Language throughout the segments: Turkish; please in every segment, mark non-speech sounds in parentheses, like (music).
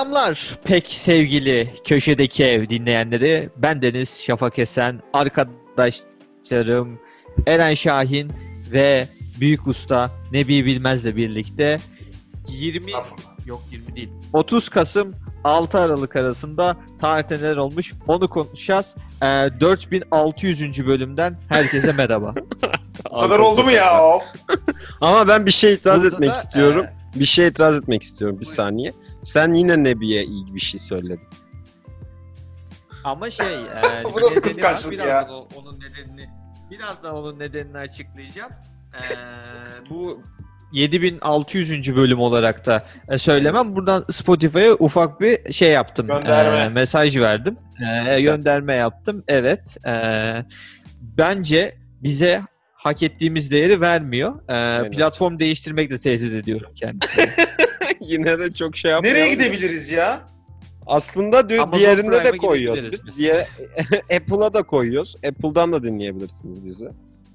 Selamlar pek sevgili köşedeki ev dinleyenleri. Ben Deniz Şafak Esen, arkadaşlarım Eren Şahin ve büyük usta Nebi Bilmez'le birlikte 20 yok 20 değil 30 Kasım 6 Aralık arasında tarihte neler olmuş onu konuşacağız. Ee, 4600. bölümden herkese merhaba. (laughs) Kadar oldu mu ya? (laughs) Ama ben bir şey itiraz Burada etmek da, istiyorum. e, Bir şey itiraz etmek istiyorum bir Buyurun. saniye. Sen yine Nebi'ye iyi bir şey söyledin. Ama şey, (laughs) e, Bu nasıl kıskançlık Birazdan ya? o- onun nedenini, birazdan onun nedenini açıklayacağım. E, bu 7600. bölüm olarak da e, söylemem. Buradan Spotify'a ufak bir şey yaptım. Gönderme. E, mesaj verdim. E, gönderme yaptım. Evet. E, bence bize hak ettiğimiz değeri vermiyor. E, platform değiştirmekle tehdit ediyorum kendisini. (laughs) yine de çok şey yapmayalım. Nereye gidebiliriz ya? Aslında diyor Amazon diğerinde de Prime'a koyuyoruz gidebiliriz biz. Diğer (laughs) Apple'a da koyuyoruz. Apple'dan da dinleyebilirsiniz bizi.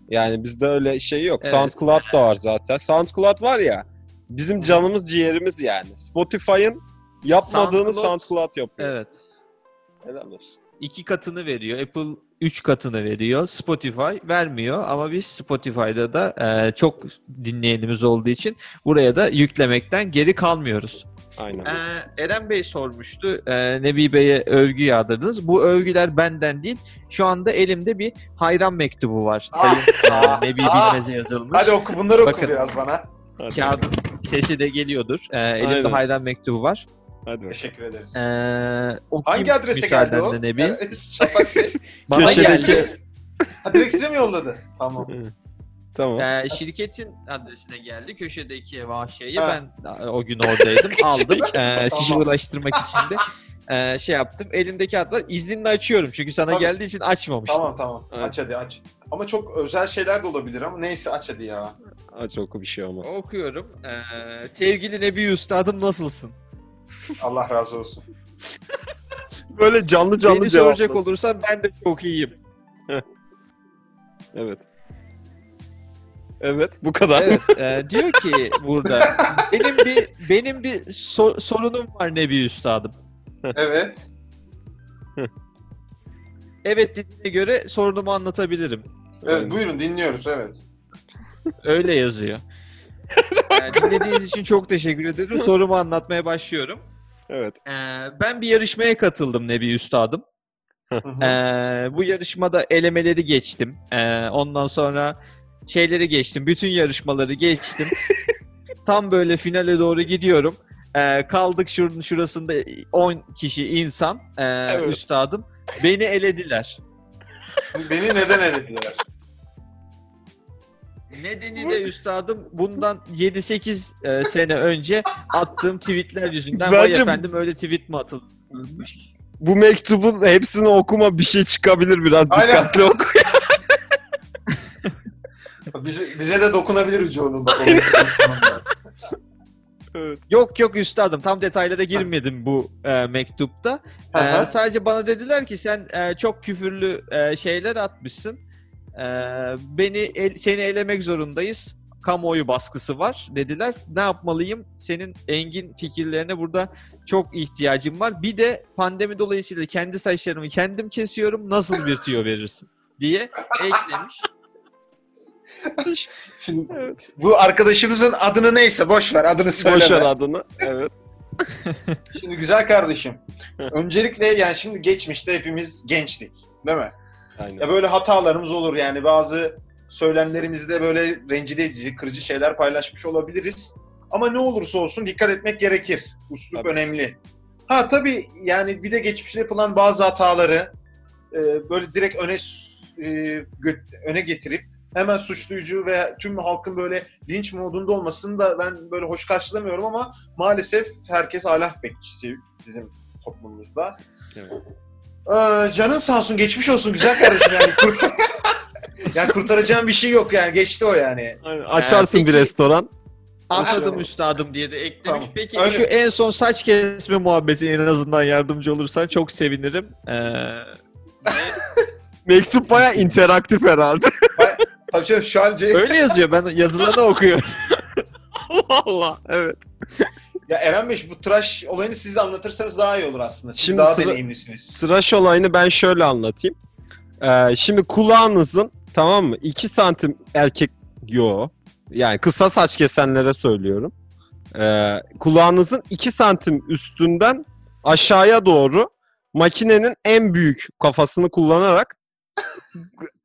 Yani bizde öyle şey yok. Evet. SoundCloud da var zaten. SoundCloud var ya. Bizim canımız ciğerimiz yani. Spotify'ın yapmadığını SoundCloud- SoundCloud yapıyor. evet. Helal olsun. iki katını veriyor. Apple 3 katını veriyor. Spotify vermiyor ama biz Spotify'da da e, çok dinleyenimiz olduğu için buraya da yüklemekten geri kalmıyoruz. Aynen. E, Eren Bey sormuştu. E, Nebi Bey'e övgü yağdırdınız. Bu övgüler benden değil. Şu anda elimde bir hayran mektubu var. Sayın Ah! e, Nebi Ah! Bilmez'e yazılmış. Hadi oku bunları oku Bakın. biraz bana. Kağıdın sesi de geliyordur. E, elimde Aynen. hayran mektubu var. Hadi. Teşekkür ederiz. E, okuyayım Hangi adrese geldi o? Nebi. (laughs) Şafak Bey. (laughs) Bana geldi. Ha, direkt size mi yolladı? Tamam. Tamam. Ee, şirketin adresine geldi. Köşedeki vahşeyi Ha. ben o gün oradaydım. (laughs) aldım. Ee, sizi Tamam. ulaştırmak için de e, şey yaptım. Elimdeki adlar izninle açıyorum. Çünkü sana Tabii. geldiği için açmamıştım. Tamam tamam. Evet. Aç hadi aç. Ama çok özel şeyler de olabilir ama neyse aç hadi ya. Aç oku bir şey olmaz. Okuyorum. Ee, sevgili Nebi Üstadım nasılsın? Allah razı olsun. (laughs) Böyle canlı canlı Beni soracak cevaplasın. olursan ben de çok iyiyim. (laughs) Evet. Evet, bu kadar. Evet. e, (laughs) diyor ki burada benim bir benim bir so- sorunum var Nebi Üstadım. Evet. Evet dediğine göre sorunumu anlatabilirim. Evet buyurun dinliyoruz evet. Öyle yazıyor. Yani dinlediğiniz için çok teşekkür ederim. Sorumu anlatmaya başlıyorum. Evet. Ee, ben bir yarışmaya katıldım Nebi Üstadım. Ee, bu yarışmada elemeleri geçtim. Ee, ondan sonra şeyleri geçtim. Bütün yarışmaları geçtim. (laughs) Tam böyle finale doğru gidiyorum. Ee, kaldık şunun şurasında 10 kişi insan. Ee, Evet. Üstadım. Beni elediler. Beni neden elediler? Nedeni de üstadım bundan 7-8 e, sene önce attığım tweetler yüzünden vay Bence- efendim öyle tweet mi atılmış? Bu mektubun hepsini okuma bir şey çıkabilir biraz Aynen. dikkatli oku. (laughs) Bize, bize de dokunabilir ucu onun bak. evet. Yok yok üstadım tam detaylara girmedim bu e, mektupta. E, sadece bana dediler ki sen e, çok küfürlü e, şeyler atmışsın. E, beni el- seni elemek zorundayız. Kamuoyu baskısı var dediler. Ne yapmalıyım? Senin engin fikirlerine burada çok ihtiyacım var. Bir de pandemi dolayısıyla kendi saçlarımı kendim kesiyorum. Nasıl bir tüyo verirsin? diye eklemiş. (laughs) Şimdi bu arkadaşımızın adını neyse boş ver adını söyleme. Boş ver adını. Evet. Şimdi güzel kardeşim. (laughs) Öncelikle yani şimdi geçmişte hepimiz gençtik. Değil mi? Aynen. Ya böyle hatalarımız olur yani bazı söylemlerimizde böyle rencide edici, kırıcı şeyler paylaşmış olabiliriz. Ama ne olursa olsun dikkat etmek gerekir. Uslup Tabii. önemli. Ha tabii yani bir de geçmişte yapılan bazı hataları e, böyle direkt öne e, öne getirip hemen suçlayıcı ve tüm halkın böyle linç modunda olmasını da ben böyle hoş karşılamıyorum ama maalesef herkes ahlak bekçisi bizim toplumumuzda. Evet. Ee, canın sağ olsun, geçmiş olsun güzel kardeşim yani. (laughs) Kurt... yani kurtaracağım bir şey yok yani, geçti o yani. Aynen. Açarsın peki- bir restoran. Anladım üstadım diye de eklemiş. Tamam. Peki Öyle. şu en son saç kesme muhabbeti en azından yardımcı olursan çok sevinirim. Ee, (laughs) Mektup baya interaktif herhalde. (laughs) Tabii canım şu an C- öyle yazıyor. Ben yazılanı okuyorum. Allah Allah. Evet. Ya Eren Bey bu tıraş olayını siz anlatırsanız daha iyi olur aslında. Siz Şimdi daha tıra- deneyimlisiniz. Tıraş olayını ben şöyle anlatayım. Ee, şimdi kulağınızın tamam mı 2 santim erkek yo yani kısa saç kesenlere söylüyorum. Ee, kulağınızın 2 santim üstünden aşağıya doğru makinenin en büyük kafasını kullanarak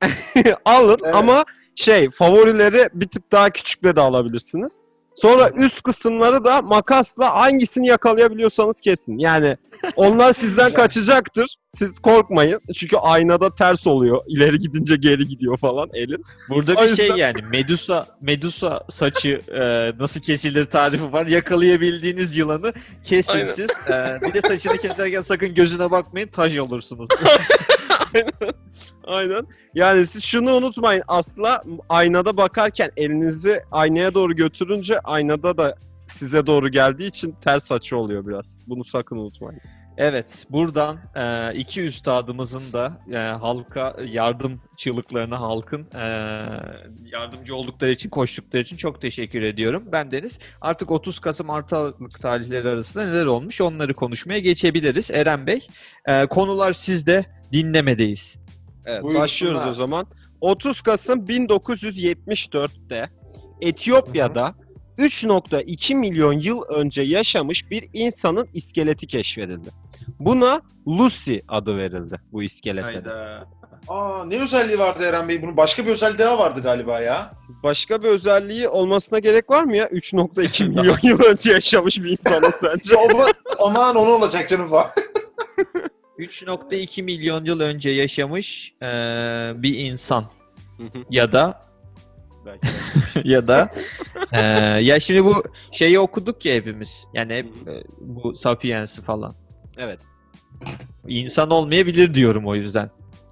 (laughs) alın Evet. ama şey favorileri bir tık daha küçükle de alabilirsiniz. Sonra üst kısımları da makasla hangisini yakalayabiliyorsanız kesin. Yani onlar sizden kaçacaktır. Siz korkmayın. Çünkü aynada ters oluyor. İleri gidince geri gidiyor falan elin. Burada O bir yüzden- şey yani Medusa Medusa saçı e, nasıl kesilir tarifi var. Yakalayabildiğiniz yılanı kesin Aynen. siz. E, bir de saçını keserken sakın gözüne bakmayın taş olursunuz. (laughs) Aynen. Yani siz şunu unutmayın. Asla aynada bakarken elinizi aynaya doğru götürünce aynada da size doğru geldiği için ters açı oluyor biraz. Bunu sakın unutmayın. Evet, buradan e, iki üstadımızın da e, halka yardım çığlıklarına halkın e, yardımcı oldukları için, koştukları için çok teşekkür ediyorum. Ben Deniz. Artık 30 Kasım Artı tarihleri arasında neler olmuş onları konuşmaya geçebiliriz. Eren Bey, konular sizde, dinlemedeyiz. Evet, Buyursunlar. başlıyoruz o zaman. 30 Kasım 1974'te Etiyopya'da 3.2 milyon yıl önce yaşamış bir insanın iskeleti keşfedildi. Buna Lucy adı verildi bu iskelete. de. Aa ne özelliği vardı Eren Bey? Bunun başka bir özelliği daha vardı galiba ya. Başka bir özelliği olmasına gerek var mı ya? 3.2 milyon (laughs) yıl önce yaşamış bir insanın sence? Ama, aman onu olacak canım falan. 3.2 milyon yıl önce yaşamış e, bir insan ya da (laughs) ya da e, ya şimdi bu şeyi okuduk ya hepimiz. Yani hep e, bu Sapiens'i falan. evet. İnsan olmayabilir diyorum o yüzden.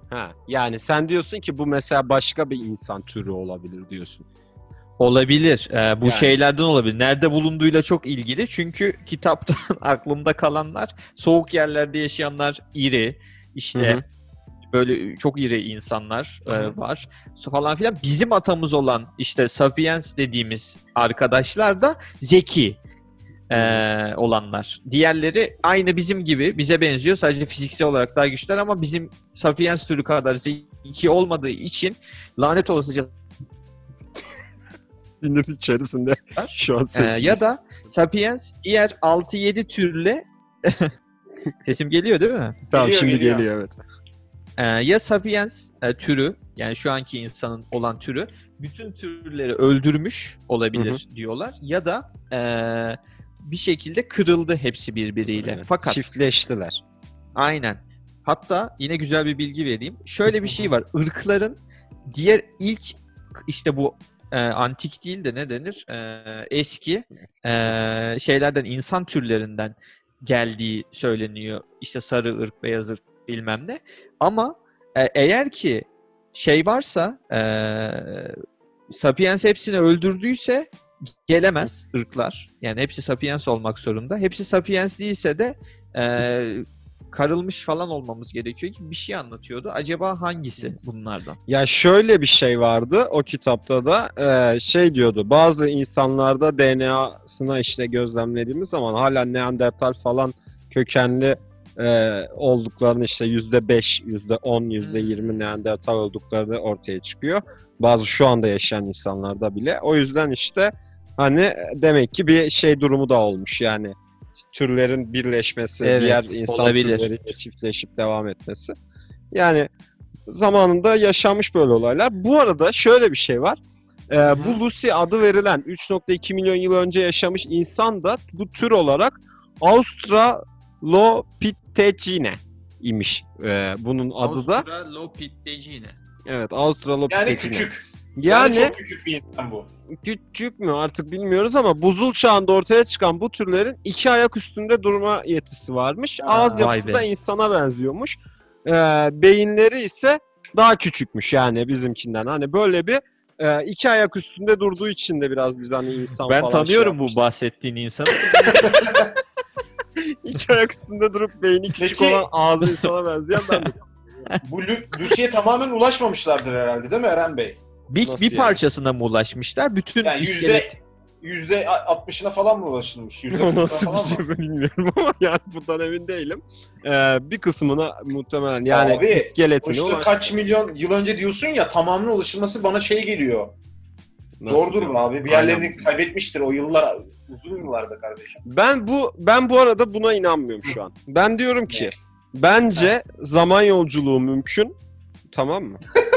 Ha, yani sen diyorsun ki bu mesela başka bir insan türü olabilir diyorsun. Olabilir. E, bu Yani. şeylerden olabilir. Nerede bulunduğuyla çok ilgili. Çünkü kitaptan (laughs) aklımda kalanlar soğuk yerlerde yaşayanlar iri. işte Hı hı. böyle çok iri insanlar e, var falan filan. Bizim atamız olan işte Sapiens dediğimiz arkadaşlar da zeki e, olanlar. Diğerleri aynı bizim gibi bize benziyor. Sadece fiziksel olarak daha güçler ama bizim Sapiens türü kadar zeki olmadığı için lanet olasıca Sinir içerisinde (laughs) şu an e, sesim. ya da Sapiens diğer 6-7 türle (laughs) sesim geliyor değil mi? tamam Geliyor, şimdi geliyor. geliyor evet. Ee, ya Sapiens e, türü yani şu anki insanın olan türü bütün türleri öldürmüş olabilir diyorlar ya da e, bir şekilde kırıldı hepsi birbiriyle. Aynen. Fakat çiftleştiler. aynen. Hatta yine güzel bir bilgi vereyim. Şöyle bir şey var. Irkların diğer ilk işte bu e, antik değil de ne denir? E, eski e, şeylerden insan türlerinden geldiği söyleniyor. İşte sarı ırk, beyaz ırk bilmem ne. Ama e, eğer ki şey varsa e, Sapiens hepsini öldürdüyse gelemez ırklar. Yani hepsi Sapiens olmak zorunda. Hepsi Sapiens değilse de e, karılmış falan olmamız gerekiyor gibi bir şey anlatıyordu. Acaba hangisi bunlardan? Ya şöyle bir şey vardı o kitapta da e, şey diyordu bazı insanlarda DNA'sına işte gözlemlediğimiz zaman hala Neandertal falan kökenli e, olduklarını işte yüzde beş, yüzde on, yüzde yirmi Neandertal oldukları ortaya çıkıyor. Bazı şu anda yaşayan insanlarda bile. O yüzden işte hani demek ki bir şey durumu da olmuş yani türlerin birleşmesi, Evet, diğer insan olabilir. türleriyle çiftleşip devam etmesi. Yani zamanında yaşanmış böyle olaylar. Bu arada şöyle bir şey var. Ee, bu Lucy adı verilen 3.2 milyon yıl önce yaşamış insan da bu tür olarak Australopithecine imiş. Ee, bunun adı da Australopithecine. evet Australopithecine. Yani küçük. Yani, Yani çok küçük bir insan bu. küçük mü artık bilmiyoruz ama buzul çağında ortaya çıkan bu türlerin iki ayak üstünde durma yetisi varmış. Ağız yapısı be. da insana benziyormuş. Ee, beyinleri ise daha küçükmüş yani bizimkinden. Hani böyle bir e, iki ayak üstünde durduğu için de biraz biz hani insan Ben falan tanıyorum şey bu bahsettiğin insanı. (laughs) (laughs) İki ayak üstünde durup beyni küçük Peki- olan ağzı insana benzeyen ben de (laughs) Bu Lu- Lucy'ye tamamen ulaşmamışlardır herhalde değil mi Eren Bey? Bir, Nasıl bir yani? parçasına mı ulaşmışlar? Bütün Yani iskelet yüzde 60'ına falan mı ulaşılmış? (laughs) Yüzde O 40'ına nasıl falan bir şey mı? bilmiyorum (laughs) ama yani bundan emin değilim. Ee, bir kısmına muhtemelen yani Abi, iskeletine İşte ulaş- kaç milyon yıl önce diyorsun ya tamamına ulaşılması bana şey geliyor. Nasıl Zordur bu abi. Bir yerlerini Aynen. kaybetmiştir o yıllar uzun yıllarda kardeşim. Ben bu ben bu arada buna inanmıyorum şu an. Ben diyorum ki bence zaman yolculuğu mümkün. Tamam mı? (laughs)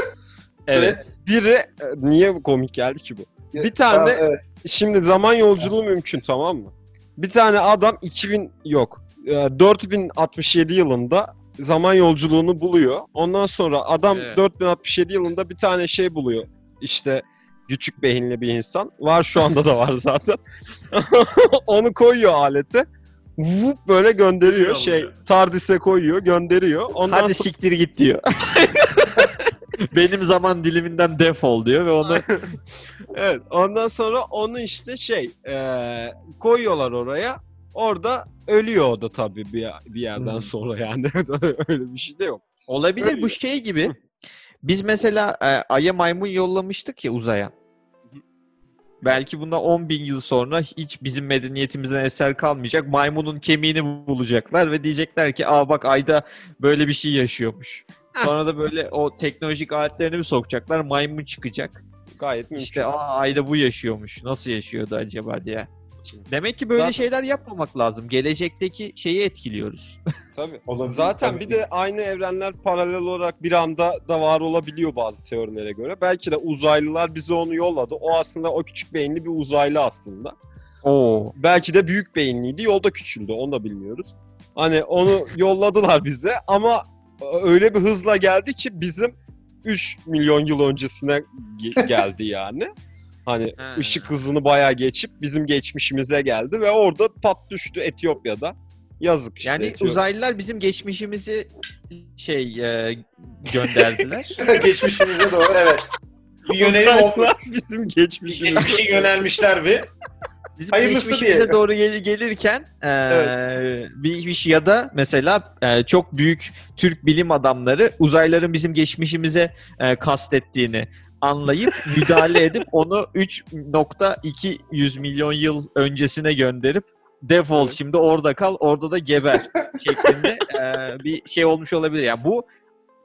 Evet. Biri e, niye komik geldi ki bu? Bir tane- Tamam, evet. Şimdi zaman yolculuğu mümkün tamam mı? Bir tane adam 2000 yok. e, 4067 yılında zaman yolculuğunu buluyor. Ondan sonra adam Evet. 4067 yılında bir tane şey buluyor. İşte küçük beyinli bir insan. Var şu anda da var (laughs) zaten. (laughs) Onu koyuyor alete. Vup böyle gönderiyor. Yolluyor. Şey TARDIS'e koyuyor, gönderiyor. Ondan Hadi sonra siktir git diyor. (laughs) Benim zaman diliminden defol diyor ve onu (laughs) Evet. Ondan sonra onu işte şey eee, koyuyorlar oraya. Orada ölüyor o da tabii bir, bir yerden Hmm. sonra yani. (laughs) Öyle bir şey de yok. olabilir Öyle. bu şey gibi. Biz mesela e, Ay'a maymun yollamıştık ya uzaya. Belki bundan 10 bin yıl sonra hiç bizim medeniyetimizden eser kalmayacak. Maymunun kemiğini bulacaklar ve diyecekler ki aa bak Ay'da böyle bir şey yaşıyormuş. Sonra da böyle o teknolojik aletlerini bir sokacaklar. Maymun çıkacak. Gayet mümkün. İşte aa Ay'da bu yaşıyormuş. Nasıl yaşıyordu acaba diye. Demek ki böyle Zaten- şeyler yapmamak lazım. Gelecekteki şeyi etkiliyoruz. (laughs) Tabii. Olabilir, Zaten tabii. bir de aynı evrenler paralel olarak bir anda da var olabiliyor bazı teorilere göre. Belki de uzaylılar bize onu yolladı. O aslında o küçük beyinli bir uzaylı aslında. Oo. Belki de büyük beyinliydi. Yolda küçüldü. Onu da bilmiyoruz. Hani onu (laughs) yolladılar bize ama öyle bir hızla geldi ki bizim 3 milyon yıl öncesine ge- (laughs) geldi yani. Hani Ha. ışık hızını bayağı geçip bizim geçmişimize geldi ve orada pat düştü Etiyopya'da. Yazık işte. Yani Etiyopya. uzaylılar bizim geçmişimizi şey e, gönderdiler. (laughs) Geçmişimize doğru evet. Bir yönelim oldu. Bizim geçmişimize. Geçmişe yönelmişler bir. (laughs) Bizim Hayırlısı diyelim. doğru gel- gelirken e, bir, bir şey ya da mesela e, çok büyük Türk bilim adamları uzaylıların bizim geçmişimize e, kastettiğini anlayıp (laughs) müdahale edip onu 3.200 milyon yıl öncesine gönderip defol Evet. şimdi orada kal orada da geber (laughs) şeklinde e, bir şey olmuş olabilir. Yani bu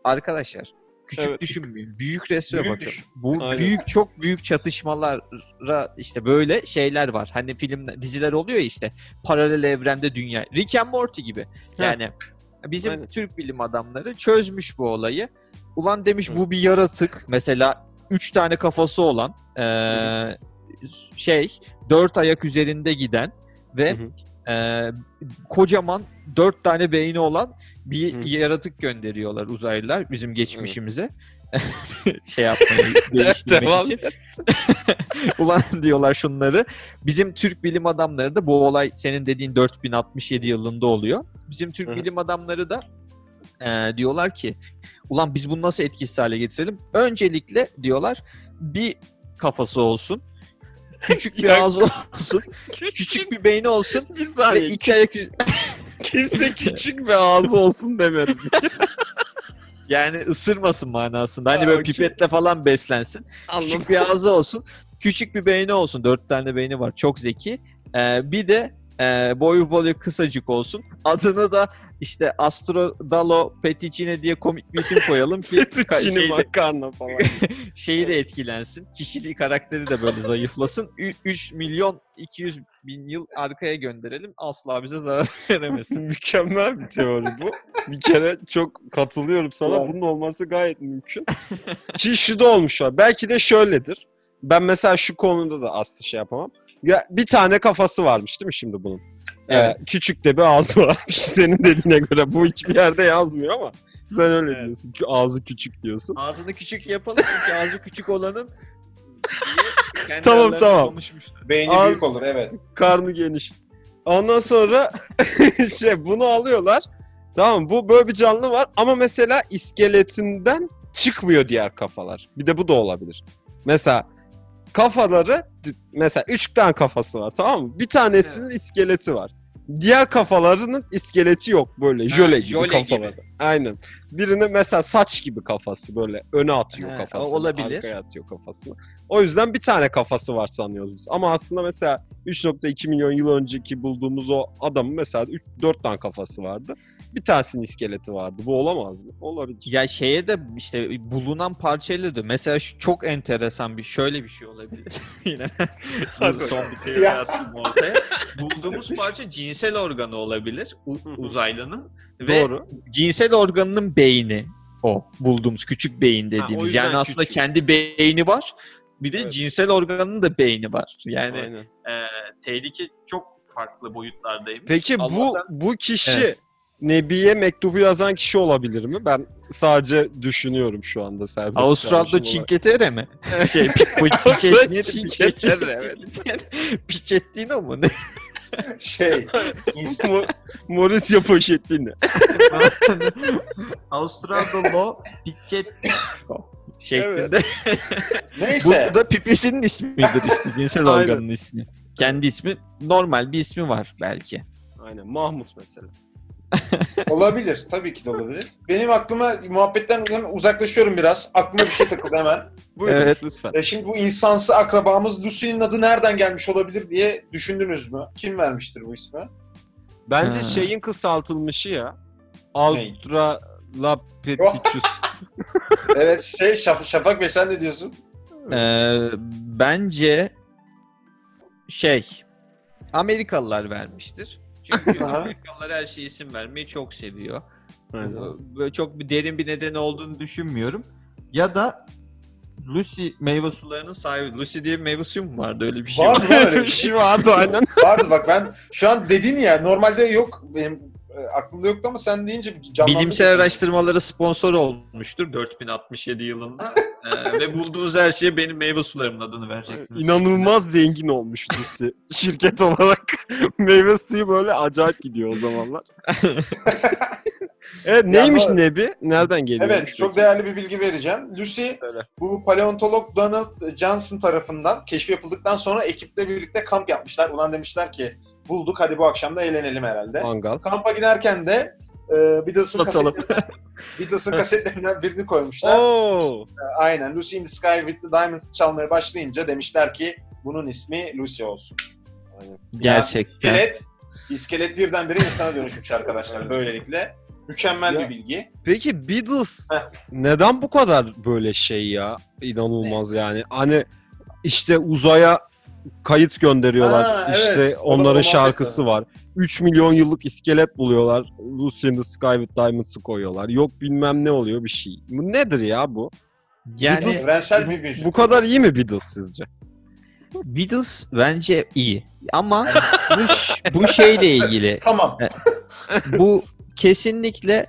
arkadaşlar küçük Evet. düşünmeyin. Büyük resme Büyük bakın. düşün. Bu Aynen. büyük çok büyük çatışmalara işte böyle şeyler var. Hani film diziler oluyor ya işte paralel evrende dünya. Rick and Morty gibi. Yani bizim Aynen. Türk bilim adamları çözmüş bu olayı. Ulan demiş Hı. bu bir yaratık. Mesela üç tane kafası olan eee, şey dört ayak üzerinde giden ve Hı eee, kocaman dört tane beyni olan bir Hı. yaratık gönderiyorlar uzaylılar bizim geçmişimize. (laughs) şey yapmayı (laughs) değiştirmek için. (laughs) Ulan diyorlar şunları. Bizim Türk bilim adamları da bu olay senin dediğin 4067 yılında oluyor. Bizim Türk Hı bilim adamları da eee, diyorlar ki ulan biz bunu nasıl etkisiz hale getirelim? Öncelikle diyorlar bir kafası olsun. Küçük bir ağzı olsun. küçük bir beyni olsun. bir Ve saniye. iki ayak Kimse küçük bir ağzı olsun demedi. (laughs) yani ısırmasın manasında. Hani Ha, böyle pipetle falan beslensin. Anladım. Küçük bir ağzı olsun. Küçük bir beyni olsun. Dört tane beyni var. Çok zeki. Ee, bir de e, boyu böyle kısacık olsun. Adını da işte Astrodalo Peticine diye komik bir isim koyalım ki (laughs) şeyde- makarna falan. (laughs) şeyi de etkilensin. Kişiliği karakteri de böyle zayıflasın. 3 milyon 200 bin yıl arkaya gönderelim. Asla bize zarar (laughs) veremesin. Mükemmel bir teori bu. Bir kere çok katılıyorum sana. Ulan. Bunun olması gayet mümkün. Ki şu da olmuş var. Belki de şöyledir. Ben mesela şu konuda da aslında şey yapamam. Ya bir tane kafası varmış değil mi şimdi bunun? Evet. Ee, küçük de bir ağzı varmış (laughs) senin dediğine göre. Bu hiçbir yerde yazmıyor ama sen öyle Evet. diyorsun. Ağzı küçük diyorsun. Ağzını küçük yapalım çünkü ağzı küçük olanın Tamam, tamam. Beyni Az- büyük olur evet. Karnı geniş. Ondan sonra (laughs) şey bunu alıyorlar. Tamam bu böyle bir canlı var ama mesela iskeletinden çıkmıyor diğer kafalar. Bir de bu da olabilir. Mesela kafaları mesela üç tane kafası var tamam mı? Bir tanesinin iskeleti var. Diğer kafalarının iskeleti yok böyle jöle gibi jöle kafaları. Aynen. Birinin mesela saç gibi kafası böyle öne atıyor He, kafasını. olabilir. Arkaya atıyor kafasını. O yüzden bir tane kafası var sanıyoruz biz. Ama aslında mesela 3.2 milyon yıl önceki bulduğumuz o adamın mesela 3 4 tane kafası vardı. Bir tanesinin iskeleti vardı. Bu olamaz mı? Olabilir. Ya şeye de işte bulunan parçayla da mesela şu çok enteresan bir şöyle bir şey olabilir. (laughs) Yine bu son bir teori attım ortaya. Bulduğumuz (laughs) parça cinsel organı olabilir u- uzaylının ve Doğru. cinsel organının beyni o bulduğumuz küçük beyin dediğimiz. yüzden yani aslında küçük. kendi beyni var. Bir de Evet. cinsel organının da beyni var. Yani Aynen. e, tehlike çok farklı boyutlardaymış. Peki bu Allah'tan- bu kişi Evet. Nebi'ye mektubu yazan kişi olabilir mi? Ben sadece düşünüyorum şu anda serbest. Olarak. Cinqueterre mi? şey. Cinqueterre, (laughs) evet. Pichettino mu ne? (laughs) Şey, (laughs) Mo- Mauricio Pochettino. Avustral'da Pichettino şeklinde. neyse. Bu da pipisinin ismidir işte. Cinsel organın ismi. Kendi ismi normal bir ismi var belki. Aynen Mahmut mesela. (laughs) Olabilir. Tabii ki de olabilir. Benim aklıma muhabbetten hemen uzaklaşıyorum biraz. Aklıma bir şey takıldı hemen. Buyurun Evet. lütfen. E şimdi bu insansı akrabamız Lucy'nin adı nereden gelmiş olabilir diye düşündünüz mü? Kim vermiştir bu ismi? Bence Ha. şeyin kısaltılmışı ya. Australopithecus. (laughs) Evet şey Şaf- Şafak Bey sen ne diyorsun? Ee, bence şey Amerikalılar vermiştir. Çünkü. Amerikalılar her şeye isim vermeyi çok seviyor. Aynen. Böyle çok bir derin bir nedeni olduğunu düşünmüyorum. Ya da Lucy meyve sularının sahibi. Lucy diye meyve suyu mu vardı? Öyle bir şey Vardı var. öyle (laughs) bir şey. şey vardı (laughs) aynen. Vardı bak ben şu an dedin ya normalde yok benim e, aklımda yoktu ama sen deyince canlandı. Bilimsel araştırmalara sponsor olmuştur 4067 yılında. (laughs) Ee, ve bulduğunuz her şeye benim meyve sularımın adını vereceksiniz. İnanılmaz zengin olmuş Lucy. (laughs) Şirket olarak (laughs) meyve suyu böyle acayip gidiyor o zamanlar. (laughs) evet neymiş bu- Nebi? Nereden geliyor? Evet çok değerli bir bilgi vereceğim. Lucy Söyle. bu paleontolog Donald Johnson tarafından keşfi yapıldıktan sonra ekiple birlikte kamp yapmışlar. Ulan demişler ki bulduk hadi bu akşam da eğlenelim herhalde. Mangal. Kampa giderken de e, Beatles'ın kasetlerinden, Beatles'ın kasetlerinden birini koymuşlar. Oo. Aynen Lucy in the Sky with the Diamonds çalmaya başlayınca demişler ki bunun ismi Lucy olsun. Gerçekten. İskelet, iskelet birdenbire insana dönüşmüş arkadaşlar (laughs) böylelikle. Mükemmel Ya. bir bilgi. Peki Beatles Heh. neden bu kadar böyle şey ya? İnanılmaz yani. Hani işte uzaya kayıt gönderiyorlar. Ha, evet. işte da onların şarkısı var. 3 milyon yıllık iskelet buluyorlar. Lucy in the Sky with Diamonds'ı koyuyorlar. Yok bilmem ne oluyor bir şey. Bu nedir ya bu? Yani Beatles- Evrensel bir müzik. Bu kadar iyi mi Beatles sizce? Beatles bence iyi. Ama bu, bu şeyle ilgili. (laughs) Tamam. Bu kesinlikle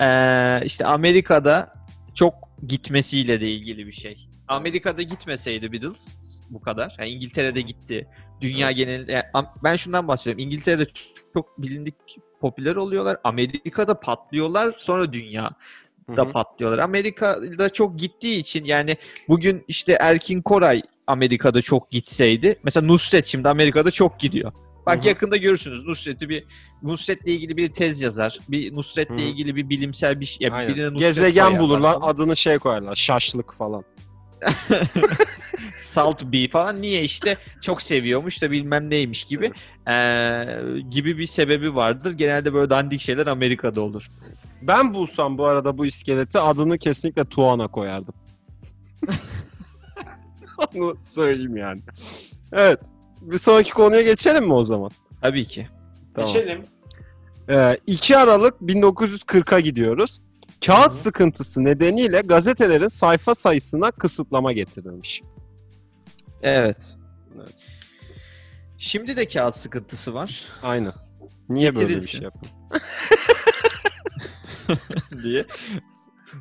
eee, işte Amerika'da çok gitmesiyle de ilgili bir şey. Amerika'da gitmeseydi Beatles bu kadar. Yani İngiltere'de gitti. Dünya genelinde. yani ben şundan bahsediyorum. İngiltere'de çok bilindik popüler oluyorlar. Amerika'da patlıyorlar. Sonra dünya da patlıyorlar. Amerika'da çok gittiği için yani bugün işte Erkin Koray Amerika'da çok gitseydi. Mesela Nusret şimdi Amerika'da çok gidiyor. Bak Hı hı. yakında görürsünüz Nusret'i bir Nusret'le ilgili bir tez yazar. Bir Nusret'le Hı hı. ilgili bir bilimsel bir şey. ya Aynen. birine Nusret Gezegen bulurlar falan. adını şey koyarlar. Şaşlık falan. (laughs) Salt B falan. Niye işte çok seviyormuş da bilmem neymiş gibi. Ee, gibi bir sebebi vardır. Genelde böyle dandik şeyler Amerika'da olur. Ben bulsam bu arada bu iskeleti adını kesinlikle Tuana koyardım. (laughs) Onu söyleyeyim yani. Evet. Bir sonraki konuya geçelim mi o zaman? Tabii ki. Tamam. Geçelim. Ee, 2 Aralık 1940'a gidiyoruz. Kağıt sıkıntısı nedeniyle gazetelerin sayfa sayısına kısıtlama getirilmiş. Evet. Evet. Şimdi de kağıt sıkıntısı var. Aynen. Niye böyle bir şey yapın? (laughs) diye.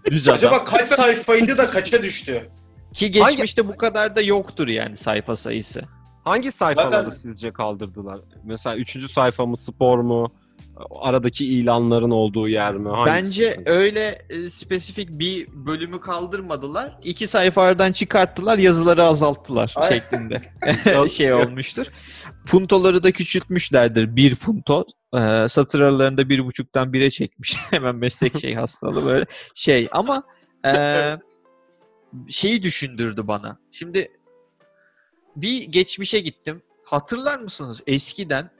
Düz adam. Acaba kaç sayfaydı da kaça düştü? Ki geçmişte bu kadar da yoktur yani sayfa sayısı. Hangi sayfaları Zaten- sizce kaldırdılar? Mesela 3. sayfa mı, spor mu, Aradaki ilanların olduğu yer mi? Hangisi? Bence öyle e, spesifik bir bölümü kaldırmadılar. İki sayfalardan çıkarttılar, yazıları azalttılar Ay. şeklinde (laughs) (laughs) şey olmuştur. Puntoları da küçültmüşlerdir. Bir punto. Ee, satır aralarında bir buçuktan bire çekmiş. (laughs) Hemen meslek şey hastalığı böyle şey. Ama e, şeyi düşündürdü bana. Şimdi bir geçmişe gittim. Hatırlar mısınız? Eskiden.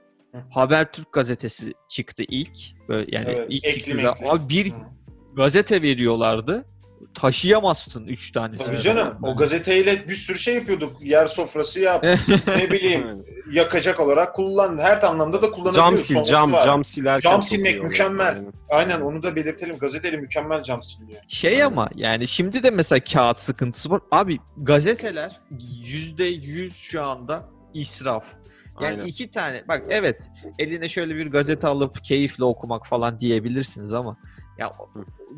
Habertürk gazetesi çıktı ilk. Böyle yani Evet, ilk ekli çıktığında mekli. abi bir Hı. gazete veriyorlardı. Taşıyamazsın üç tanesini. Tabii canım. O gazeteyle bir sürü şey yapıyorduk. Yer sofrası yap. (laughs) ne bileyim yakacak olarak kullan. Her anlamda da kullanabiliyoruz. Cam sil, Sonrası cam, var. cam silerken Cam silmek mükemmel. Aynen. Aynen onu da belirtelim. Gazeteli mükemmel cam siliyor. Şey ama yani şimdi de mesela kağıt sıkıntısı var. Abi gazeteler yüzde yüz şu anda israf. Yani Aynen. iki tane bak evet eline şöyle bir gazete alıp keyifle okumak falan diyebilirsiniz ama ya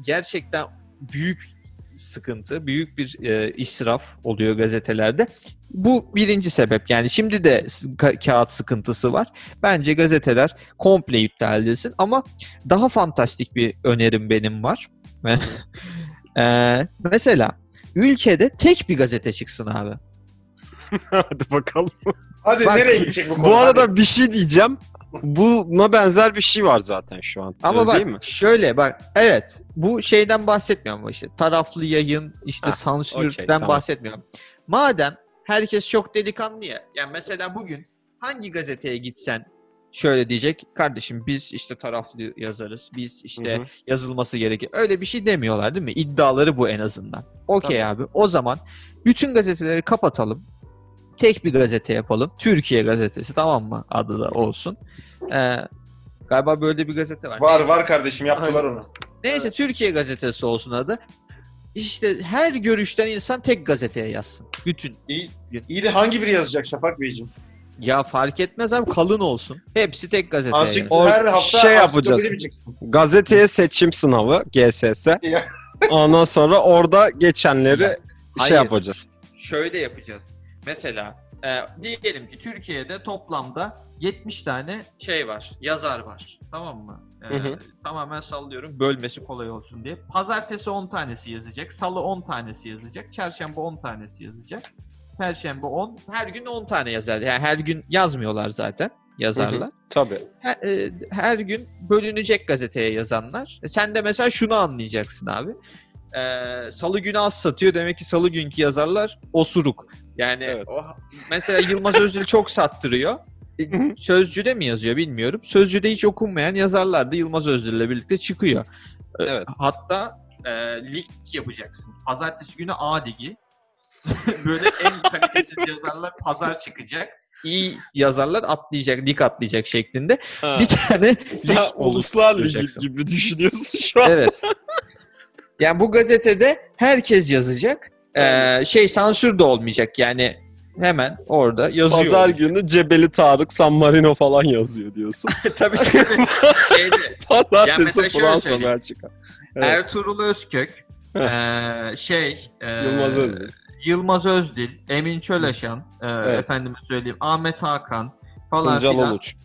gerçekten büyük sıkıntı, büyük bir e, israf oluyor gazetelerde. Bu birinci sebep. Yani şimdi de ka- kağıt sıkıntısı var. Bence gazeteler komple iptal edilsin ama daha fantastik bir önerim benim var. Ee, (laughs) mesela ülkede tek bir gazete çıksın abi. (laughs) Hadi bakalım. Hadi Bak- nereye gidecek bu konu? Bu arada bir şey diyeceğim. Buna benzer bir şey var zaten şu an. Ama Öyle bak değil mi? şöyle bak evet bu şeyden bahsetmiyorum işte taraflı yayın işte Ha, sansürden okey, tamam. bahsetmiyorum. Madem herkes çok delikanlı ya yani mesela bugün hangi gazeteye gitsen şöyle diyecek kardeşim biz işte taraflı yazarız biz işte Hı hı. yazılması gerekir. Öyle bir şey demiyorlar değil mi? İddiaları bu en azından. Okey Tamam. abi o zaman bütün gazeteleri kapatalım. Tek bir gazete yapalım. Türkiye gazetesi tamam mı? Adı da olsun. Ee, galiba böyle bir gazete var. Var Neyse. var kardeşim yaptılar onu. Neyse Türkiye gazetesi olsun adı. İşte her görüşten insan tek gazeteye yazsın. Bütün. İyi, iyi de hangi biri yazacak Şafak Beyciğim? Ya fark etmez abi kalın olsun. Hepsi tek yazsın. O her hafta şey yapacağız. Gazeteye seçim sınavı GSS. Ondan sonra orada geçenleri şey Hayır. yapacağız. Şöyle yapacağız. Mesela e, diyelim ki Türkiye'de toplamda 70 tane şey var. Yazar var. Tamam mı? E, Hı hı. Tamamen sallıyorum. Bölmesi kolay olsun diye. Pazartesi 10 tanesi yazacak. Salı 10 tanesi yazacak. Çarşamba 10 tanesi yazacak. Perşembe 10. Her gün 10 tane yazar. Yani her gün yazmıyorlar zaten yazarlar. Tabii. Her, e, her gün bölünecek gazeteye yazanlar. E, sen de mesela şunu anlayacaksın abi. E, salı günü az satıyor. Demek ki salı günkü yazarlar osuruk. Yani Evet. o, mesela Yılmaz Özdil çok sattırıyor. Sözcü'de mi yazıyor bilmiyorum. Sözcü'de hiç okunmayan yazarlar da Yılmaz Özdil'le birlikte çıkıyor. E, Evet. Hatta e, lig yapacaksın. Pazartesi günü A ligi. (laughs) Böyle en kalitesiz yazarlar pazar çıkacak. İyi yazarlar atlayacak, lig atlayacak şeklinde. Bir tane Sen lig Uluslar Ligi gibi düşünüyorsun şu an. Evet. (laughs) Yani bu gazetede herkes yazacak. Ee, şey sansür de olmayacak yani hemen orada yazıyor. Pazar günü Cebeli Tarık, San Marino falan yazıyor diyorsun. (laughs) Tabii tabii. (laughs) Şeyde, Pazartesi Fransa. Belçika. Evet. Ertuğrul Özkök, ee, şey, ee, Yılmaz Özdil. Yılmaz Özdil, Emin Çöleşan, ee, Evet. efendime söyleyeyim Ahmet Hakan falan Hıncal filan. Uluç.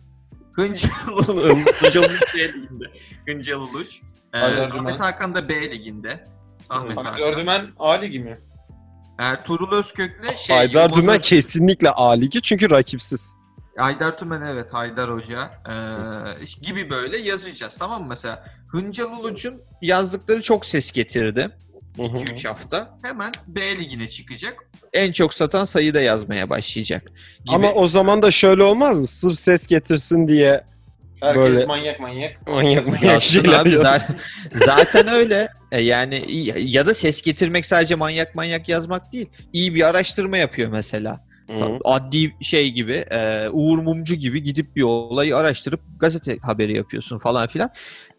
Hıncal (laughs) Uluç. Hıncal Uluç. Hıncal Uluç. Ee, Ahmet. Hakan da B liginde. Ahmet Hakan. Dördümen A ligi mi? Ertuğrul Özkök'le şey, Haydar Dümen Özkök- kesinlikle A Ligi çünkü rakipsiz. Haydar Tümen evet Haydar Hoca ee, gibi böyle yazacağız tamam mı mesela Hıncal Uluç'un yazdıkları çok ses getirdi 2-3 hafta hemen B ligine çıkacak en çok satan sayıda yazmaya başlayacak gibi. Ama o zaman da şöyle olmaz mı? Sırf ses getirsin diye Herkes Böyle- manyak manyak. manyak manyak şeyler abi, zaten, zaten öyle E, yani ya da ses getirmek sadece manyak manyak yazmak değil iyi bir araştırma yapıyor mesela Hı. adli şey gibi e, Uğur Mumcu gibi gidip bir olayı araştırıp gazete haberi yapıyorsun falan filan.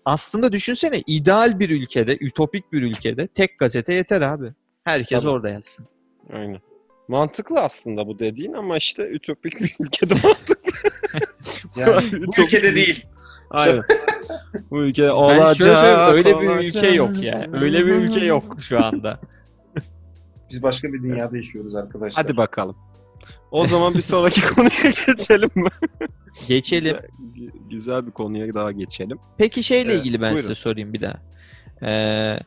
Aslında düşünsene ideal bir ülkede, ütopik bir ülkede tek gazete yeter abi. Herkes Tabii. orada yazsın. Aynen. Mantıklı aslında bu dediğin ama işte ütopik bir ülkede (laughs) mantıklı. Yani (laughs) bu ülkede değil. Aynen. (laughs) bu ülke Ben olacak. şöyle söyleyeyim, öyle bir olacak. ülke yok yani. Öyle bir ülke yok şu anda. (laughs) Biz başka bir dünyada yaşıyoruz arkadaşlar. Hadi bakalım. O zaman bir sonraki konuya geçelim mi? Geçelim. Güzel, güzel bir konuya daha geçelim. Peki şeyle Evet, ilgili ben buyurun. size sorayım bir daha. Ee,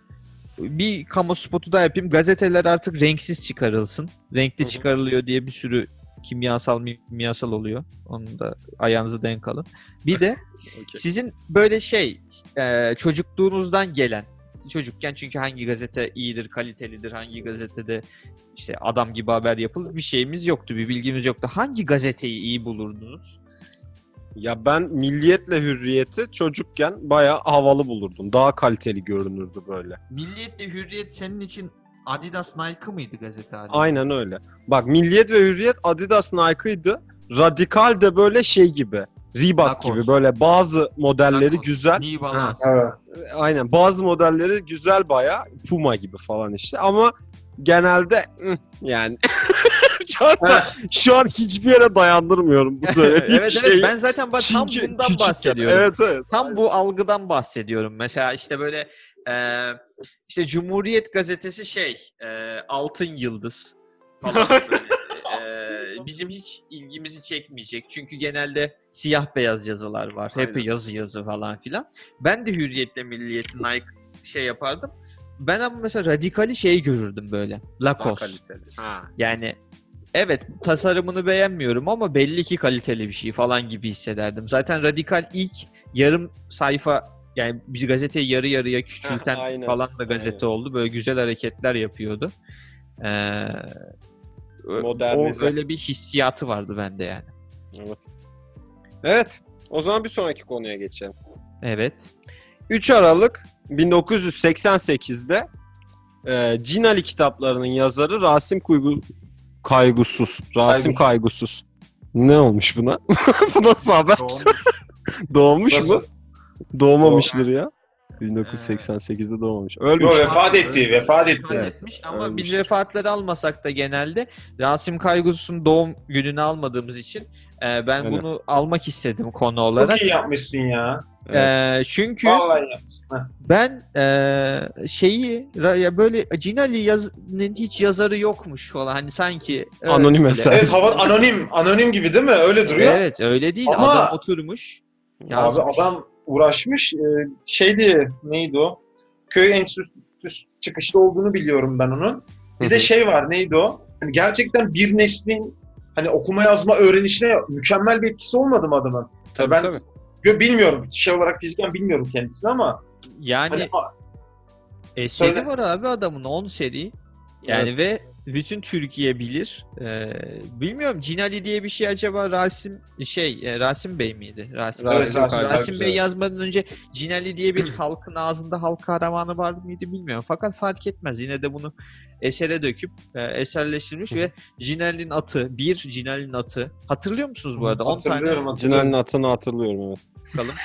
bir kamu spotu da yapayım. Gazeteler artık renksiz çıkarılsın. Renkli Hı hı. çıkarılıyor diye bir sürü kimyasal kimyasal oluyor. Onu da ayağınızı denk alın. Bir de (laughs) Okey. sizin böyle şey e, çocukluğunuzdan gelen çocukken çünkü hangi gazete iyidir, kalitelidir, hangi gazetede işte adam gibi haber yapılır bir şeyimiz yoktu, bir bilgimiz yoktu. Hangi gazeteyi iyi bulurdunuz? Ya ben Milliyet'le Hürriyet'i çocukken bayağı havalı bulurdum. Daha kaliteli görünürdü böyle. Milliyetle Hürriyet senin için Adidas Nike mıydı gazete halinde? Aynen öyle. Bak Milliyet ve Hürriyet Adidas Nike'ıydı. Radikal de böyle şey gibi. Reebok Lacoste. gibi böyle bazı modelleri Lacoste, güzel. New Balance. Evet. Aynen bazı modelleri güzel baya Puma gibi falan işte ama genelde yani (laughs) şu, an, şu an hiçbir yere dayandırmıyorum bu (laughs) söylediğim evet şeyi. evet ben zaten bak, tam bundan bahsediyorum. Evet evet. Tam bu algıdan bahsediyorum. Mesela işte böyle e, işte Cumhuriyet gazetesi şey e, altın yıldız falan. (laughs) E, bizim hiç ilgimizi çekmeyecek. Çünkü genelde siyah beyaz yazılar var. Hep Aynen. yazı yazı falan filan. Ben de Hürriyet'le Milliyet'in Nike şey yapardım. Ben ama mesela radikali şey görürdüm böyle. Ha. Yani evet tasarımını beğenmiyorum ama belli ki kaliteli bir şey falan gibi hissederdim. Zaten Radikal ilk yarım sayfa yani bir gazeteyi yarı yarıya küçülten Heh, aynen, falan da gazete oldu. Böyle güzel hareketler yapıyordu. Ee, Modernize. O öyle bir hissiyatı vardı bende yani. Evet. Evet. O zaman bir sonraki konuya geçelim. Evet. 3 Aralık 1988'de e, Cinali kitaplarının yazarı Rasim Kuygu Kaygusuz. Rasim Kaygusuz. Kaygusuz. Ne olmuş buna? (laughs) Bu nasıl haber? Doğmuş Nasıl? mu? Doğmamıştır ya. 1988'de doğmamış. Ölmüş. Yo, vefat etti, vefat etti. Vefat etmiş ama Ölmüş. biz vefatları almasak da genelde Rasim Kaygus'un doğum gününü almadığımız için e, ben Aynen. bunu almak istedim konu olarak. Çok iyi yapmışsın ya. Evet. E, çünkü. Ben eee, şeyi ya böyle Cinali yazının hiç yazarı yokmuş falan hani sanki öyle. Anonim eser. Evet hava anonim, anonim gibi değil mi? Öyle duruyor. Evet öyle değil Ama- adam oturmuş. yazmış. Abi adam uğraşmış. Ee, şeydi neydi o? Köy enstitüsü çıkışlı olduğunu biliyorum ben onun. Bir de şey var neydi o? Yani gerçekten bir neslin hani okuma yazma öğrenişine mükemmel bir etkisi olmadı mı adamın? Tabii, ben- tabii. Bilmiyorum. Şey olarak fiziken bilmiyorum kendisini ama Yani hani eseri söyle. var abi adamın 10 seri. Yani ve bütün Türkiye bilir. Eee, bilmiyorum Cinali diye bir şey acaba Rasim şey e, Rasim Bey miydi? Rasim, Rasim Rasim, Rasim Rasim Bey, yazmadan önce Cinali diye bir (clears throat) halkın ağzında halk kahramanı var mıydı bilmiyorum. Fakat fark etmez. Yine de bunu esere döküp e, eserleştirmiş ve Cinali'nin atı, bir Cinali'nin atı. Hatırlıyor musunuz bu arada? 10 tane. Cinali'nin atını hatırlıyorum evet. bakalım.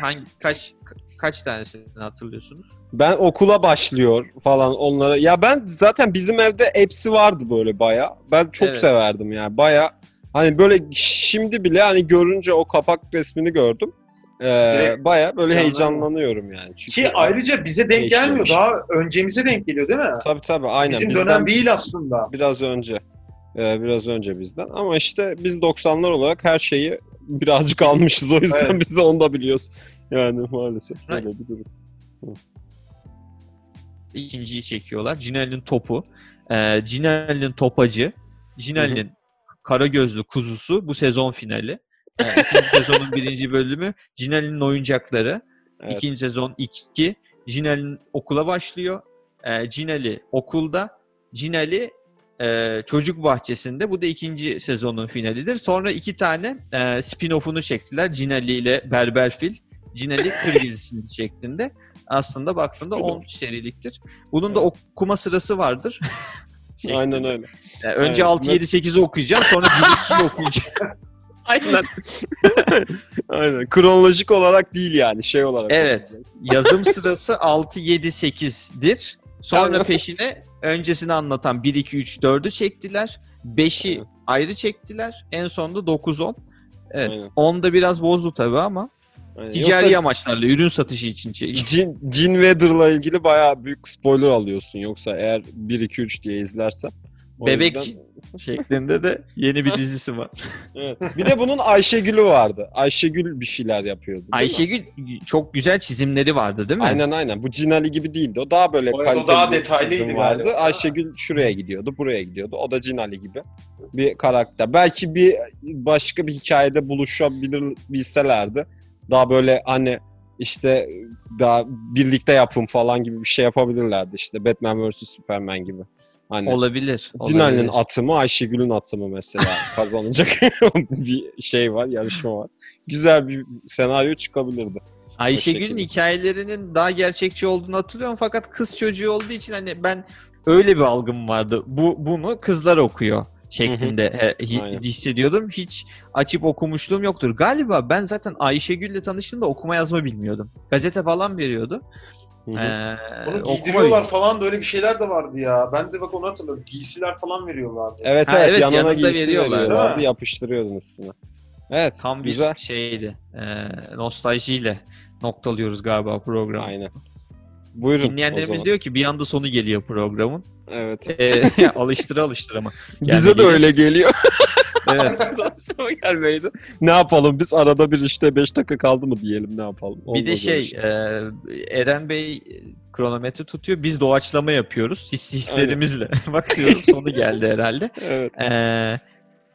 Hangi kaç kaç tanesini hatırlıyorsunuz? Ben okula başlıyor falan onlara. Ya ben zaten bizim evde hepsi vardı böyle baya. Ben çok Evet. severdim yani baya. Hani böyle şimdi bile hani görünce o kapak resmini gördüm. Ee, baya böyle canlanıyor. heyecanlanıyorum yani. Çünkü ki ayrıca bize denk gelmiyor. Daha öncemize denk geliyor değil mi? Tabii tabii aynen. Bizim Bizden dönem değil aslında. Biraz önce. Ee, biraz önce bizden. Ama işte biz 90'lar olarak her şeyi birazcık almışız. O yüzden Evet. biz de onu da biliyoruz. Yani maalesef böyle bir durum. İkinciyi çekiyorlar. Cinali'nin topu. Ee, Cinali'nin topacı. Cinali'nin kara gözlü kuzusu bu sezon finali. Ee, (laughs) ikinci sezonun birinci bölümü Cinali'nin oyuncakları. Evet. İkinci sezon 2. Cinali'nin okula başlıyor. Ee, Cinali okulda. Cinali e, çocuk bahçesinde. Bu da ikinci sezonun finalidir. Sonra iki tane e, spin-off'unu çektiler. Cinali ile Berberfil. Cinali Kırgızistan şeklinde. Aslında baktığında Spin-off. 10 seriliktir. Bunun da okuma sırası vardır. Şeklinde. (laughs) Aynen öyle. Yani önce Evet, 6 7 8'i okuyacağım, sonra 1 2'yi okuyacağım. (laughs) Aynen. (laughs) Aynen. Kronolojik olarak değil yani şey olarak. Evet. Yazım sırası 6 7 8'dir. Sonra Aynen. peşine öncesini anlatan 1 2 3 4'ü çektiler. 5'i Evet. ayrı çektiler. En sonunda 9 10. Evet. Aynen. 10 da biraz bozdu tabii ama Aynen. ticari Yoksa amaçlarla ürün satışı için (laughs) çekildi. Jin, Jin Weather'la ilgili bayağı büyük spoiler alıyorsun. Yoksa eğer 1 2 3 diye izlersen O Bebek yüzden- (laughs) şeklinde de yeni bir dizisi var. (laughs) Evet. Bir de bunun Ayşegül'ü vardı. Ayşegül bir şeyler yapıyordu. mi? Ayşegül çok güzel çizimleri vardı değil mi? Aynen aynen. Bu Cinali gibi değildi. O daha böyle O- o kaliteli daha bir detaylıydı çizim galiba. vardı. Ayşegül şuraya gidiyordu, buraya gidiyordu. O da Cinali gibi bir karakter. Belki bir başka bir hikayede buluşabilir bilselerdi. Daha böyle hani işte daha birlikte yapım falan gibi bir şey yapabilirlerdi işte Batman vs Superman gibi. Hani Olabilir. Olabilir. atımı Ayşegül'ün atımı mesela (laughs) kazanacak (laughs) bir şey var, yarışma var. Güzel bir senaryo çıkabilirdi. Ayşegül'ün hikayelerinin daha gerçekçi olduğunu hatırlıyorum fakat kız çocuğu olduğu için hani ben öyle bir algım vardı. Bu bunu kızlar okuyor şeklinde he- Aynen. hissediyordum. Hiç açıp okumuşluğum yoktur. Galiba ben zaten Ayşegül'le tanıştığımda okuma yazma bilmiyordum. Gazete falan veriyordu. Hı hı. Ee, Onu giydiriyorlar falan da öyle bir şeyler de vardı ya. Ben de bak onu hatırlıyorum. Giysiler falan veriyorlardı. Evet Ha, evet, evet, yanına yanında giysi veriyorlar, veriyorlardı yapıştırıyordun üstüne. Evet Tam bir güzel. şeydi. E, nostaljiyle noktalıyoruz galiba programı. Aynen. Buyurun Dinleyenlerimiz diyor ki bir anda sonu geliyor programın. Evet. Ee, (laughs) alıştıra alıştıra ama. Bize de öyle geliyor. (laughs) Evet. (laughs) Gelmeydi. Ne yapalım biz arada bir işte 5 dakika kaldı mı diyelim ne yapalım. Bir Olmaz de öyle şey, e, Eren Bey e, kronometre tutuyor. Biz doğaçlama yapıyoruz. His, hislerimizle. Bak diyorum sonu geldi herhalde. Evet. Ee,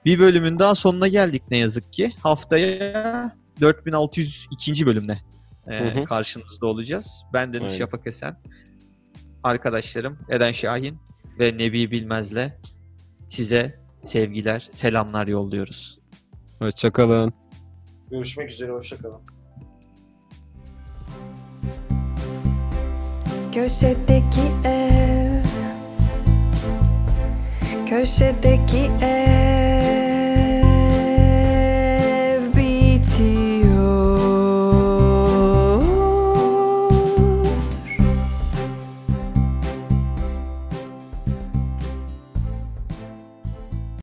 bir bölümün daha sonuna geldik ne yazık ki. Haftaya 4602. bölümle e, Hı hı. karşınızda olacağız. Ben Deniz. Şafak Esen, arkadaşlarım Eren Şahin ve Nebi Bilmez'le size sevgiler, selamlar yolluyoruz. Hoşçakalın. Görüşmek üzere. Hoşçakalın. Köşedeki ev Köşedeki ev